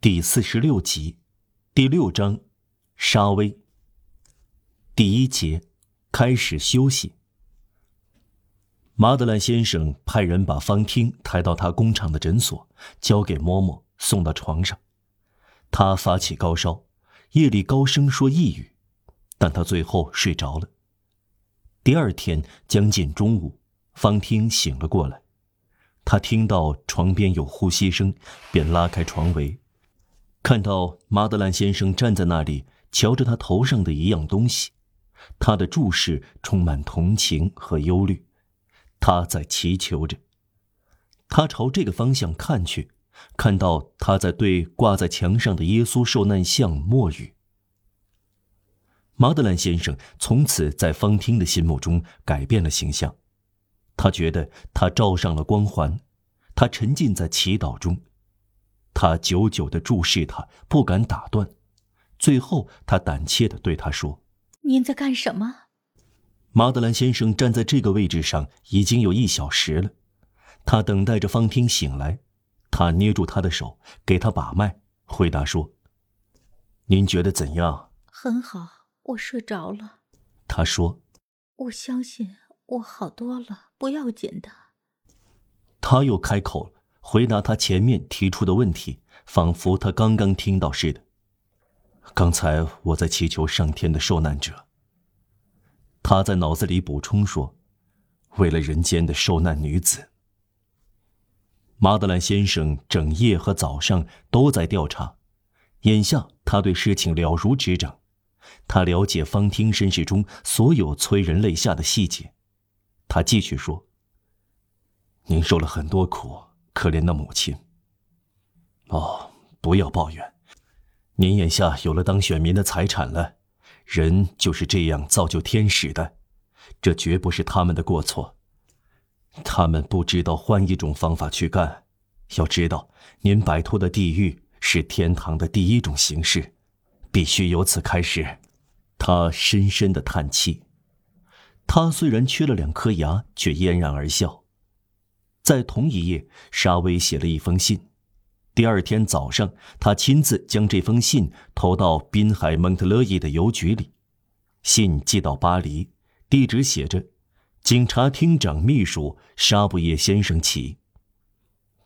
第四十六集，第六章，沙威。第一节，开始休息。马德兰先生派人把方汀抬到他工厂的诊所，交给嬷嬷送到床上。他发起高烧，夜里高声说抑郁，但他最后睡着了。第二天将近中午，方汀醒了过来，他听到床边有呼吸声，便拉开床围。看到马德兰先生站在那里，瞧着他头上的一样东西，他的注视充满同情和忧虑。他在祈求着。他朝这个方向看去，看到他在对挂在墙上的耶稣受难像默语。马德兰先生从此在方汀的心目中改变了形象，他觉得他照上了光环，他沉浸在祈祷中。他久久的注视他，不敢打断。最后，他胆怯的对他说：“您在干什么？”马德兰先生站在这个位置上已经有一小时了，他等待着方汀醒来。他捏住他的手，给他把脉，回答说：“您觉得怎样？”“很好，我睡着了。”他说。“我相信我好多了，不要紧的。”他又开口了。回答他前面提出的问题，仿佛他刚刚听到似的。刚才我在祈求上天的受难者。他在脑子里补充说：“为了人间的受难女子。”马德兰先生整夜和早上都在调查，眼下他对事情了如指掌，他了解方汀身世中所有催人泪下的细节。他继续说：“您受了很多苦。”可怜的母亲。哦，不要抱怨，您眼下有了当选民的财产了。人就是这样造就天使的，这绝不是他们的过错。他们不知道换一种方法去干。要知道，您摆脱的地狱是天堂的第一种形式，必须由此开始。他深深的叹气。他虽然缺了两颗牙，却嫣然而笑。在同一夜，沙威写了一封信。第二天早上，他亲自将这封信投到滨海蒙特勒伊的邮局里。信寄到巴黎，地址写着：“警察厅长秘书沙布耶先生起。”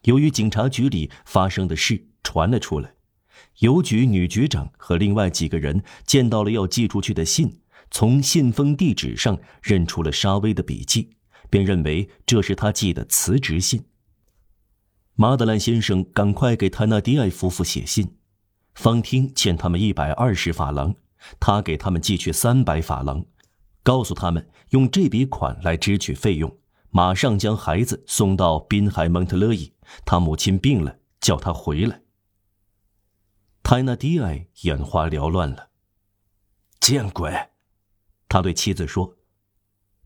由于警察局里发生的事传了出来，邮局女局长和另外几个人见到了要寄出去的信，从信封地址上认出了沙威的笔迹。便认为这是他寄的辞职信。马德兰先生赶快给泰纳迪埃夫妇写信，方汀欠他们一百二十法郎，他给他们寄去三百法郎，告诉他们用这笔款来支取费用，马上将孩子送到滨海蒙特勒伊。他母亲病了，叫他回来。泰纳迪埃眼花缭乱了，见鬼！他对妻子说：“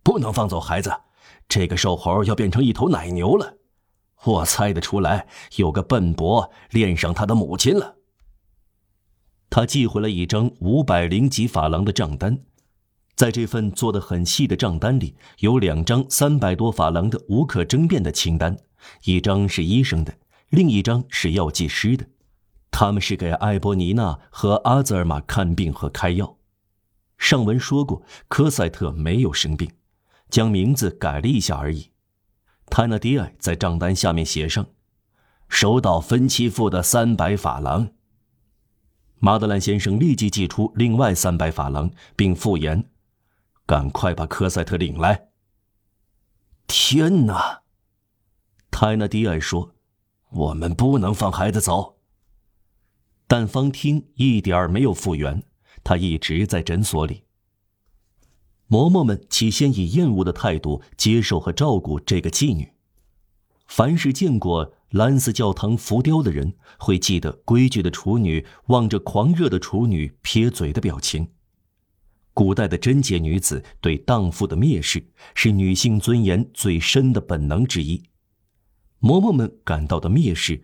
不能放走孩子。”这个瘦猴要变成一头奶牛了，我猜得出来，有个笨伯恋上他的母亲了。他寄回了一张五百零几法郎的账单，在这份做的很细的账单里，有两张三百多法郎的无可争辩的清单，一张是医生的，另一张是药剂师的，他们是给艾波尼娜和阿泽尔玛看病和开药。上文说过，科赛特没有生病。将名字改了一下而已。泰纳迪埃在账单下面写上：“收到分期付的三百法郎。”马德兰先生立即寄出另外三百法郎，并附言：“赶快把科赛特领来。”天哪！泰纳迪埃说：“我们不能放孩子走。”但方汀一点儿没有复原，他一直在诊所里。嬷嬷们起先以厌恶的态度接受和照顾这个妓女。凡是见过兰斯教堂浮雕的人，会记得规矩的处女望着狂热的处女撇嘴的表情。古代的贞洁女子对荡妇的蔑视，是女性尊严最深的本能之一。嬷嬷们感到的蔑视，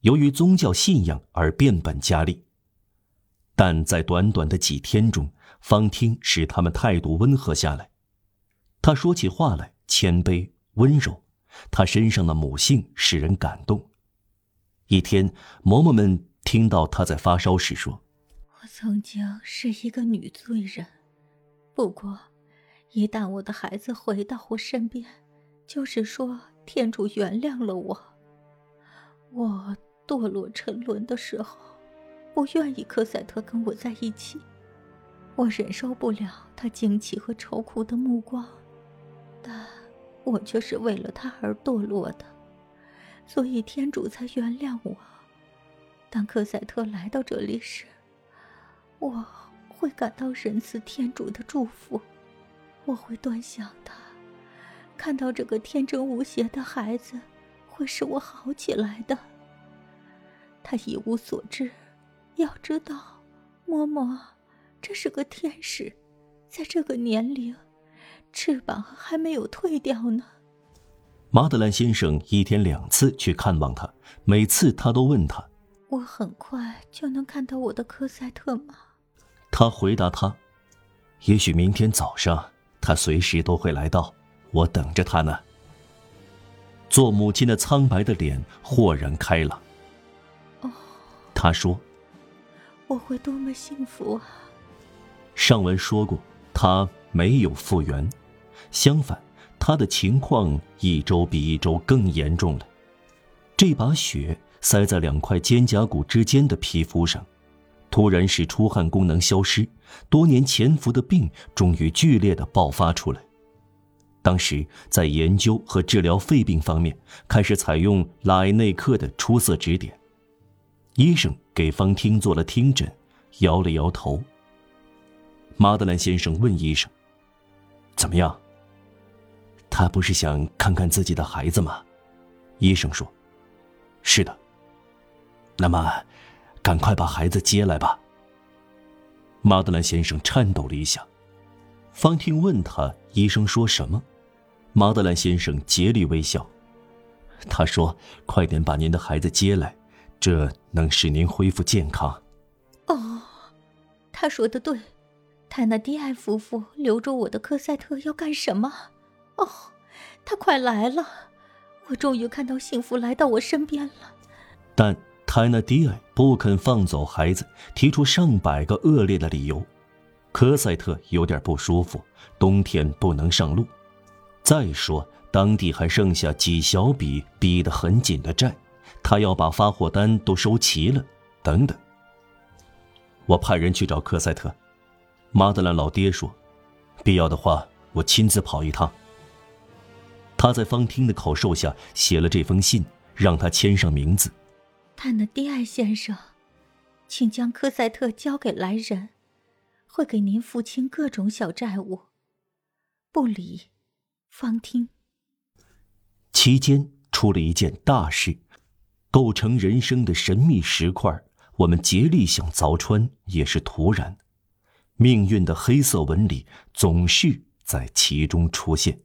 由于宗教信仰而变本加厉。但在短短的几天中，方汀使他们态度温和下来。他说起话来谦卑温柔，他身上的母性使人感动。一天，嬷嬷们听到他在发烧时说：“我曾经是一个女罪人，不过，一旦我的孩子回到我身边，就是说天主原谅了我。我堕落沉沦的时候，不愿意科赛特跟我在一起，我忍受不了他惊奇和愁苦的目光，但我却是为了他而堕落的，所以天主才原谅我。”当科赛特来到这里时，我会感到仁慈天主的祝福，我会端详他，看到这个天真无邪的孩子会使我好起来的。他一无所知，要知道，嬷嬷，这是个天使，在这个年龄，翅膀还没有退掉呢。马德兰先生一天两次去看望他，每次他都问他。我很快就能看到我的科赛特吗？他回答他：“也许明天早上，他随时都会来到，我等着他呢。”做母亲的苍白的脸豁然开朗。哦，他说：“我会多么幸福啊！”上文说过，他没有复原，相反，他的情况一周比一周更严重了。这把血。塞在两块肩胛骨之间的皮肤上，突然使出汗功能消失，多年潜伏的病终于剧烈的爆发出来。当时在研究和治疗肺病方面，开始采用拉埃内克的出色指点。医生给方汀做了听诊，摇了摇头。马德兰先生问医生：“怎么样？他不是想看看自己的孩子吗？”医生说：“是的。”那么，赶快把孩子接来吧。马德兰先生颤抖了一下。方汀问他：“医生说什么？”马德兰先生竭力微笑。他说：“快点把您的孩子接来，这能使您恢复健康。”哦，他说的对。泰纳迪埃夫妇留着我的科赛特要干什么？哦，他快来了！我终于看到幸福来到我身边了。但。泰纳迪埃不肯放走孩子，提出上百个恶劣的理由。科赛特有点不舒服，冬天不能上路。再说，当地还剩下几小笔逼得很紧的债，他要把发货单都收齐了。等等，我派人去找科赛特。马德兰老爹说：“必要的话，我亲自跑一趟。”他在方汀的口授下写了这封信，让他签上名字。泰纳迪埃先生，请将科赛特交给来人，会给您付清各种小债务。不理，方汀。期间出了一件大事，构成人生的神秘石块，我们竭力想凿穿，也是徒然。命运的黑色纹理总是在其中出现。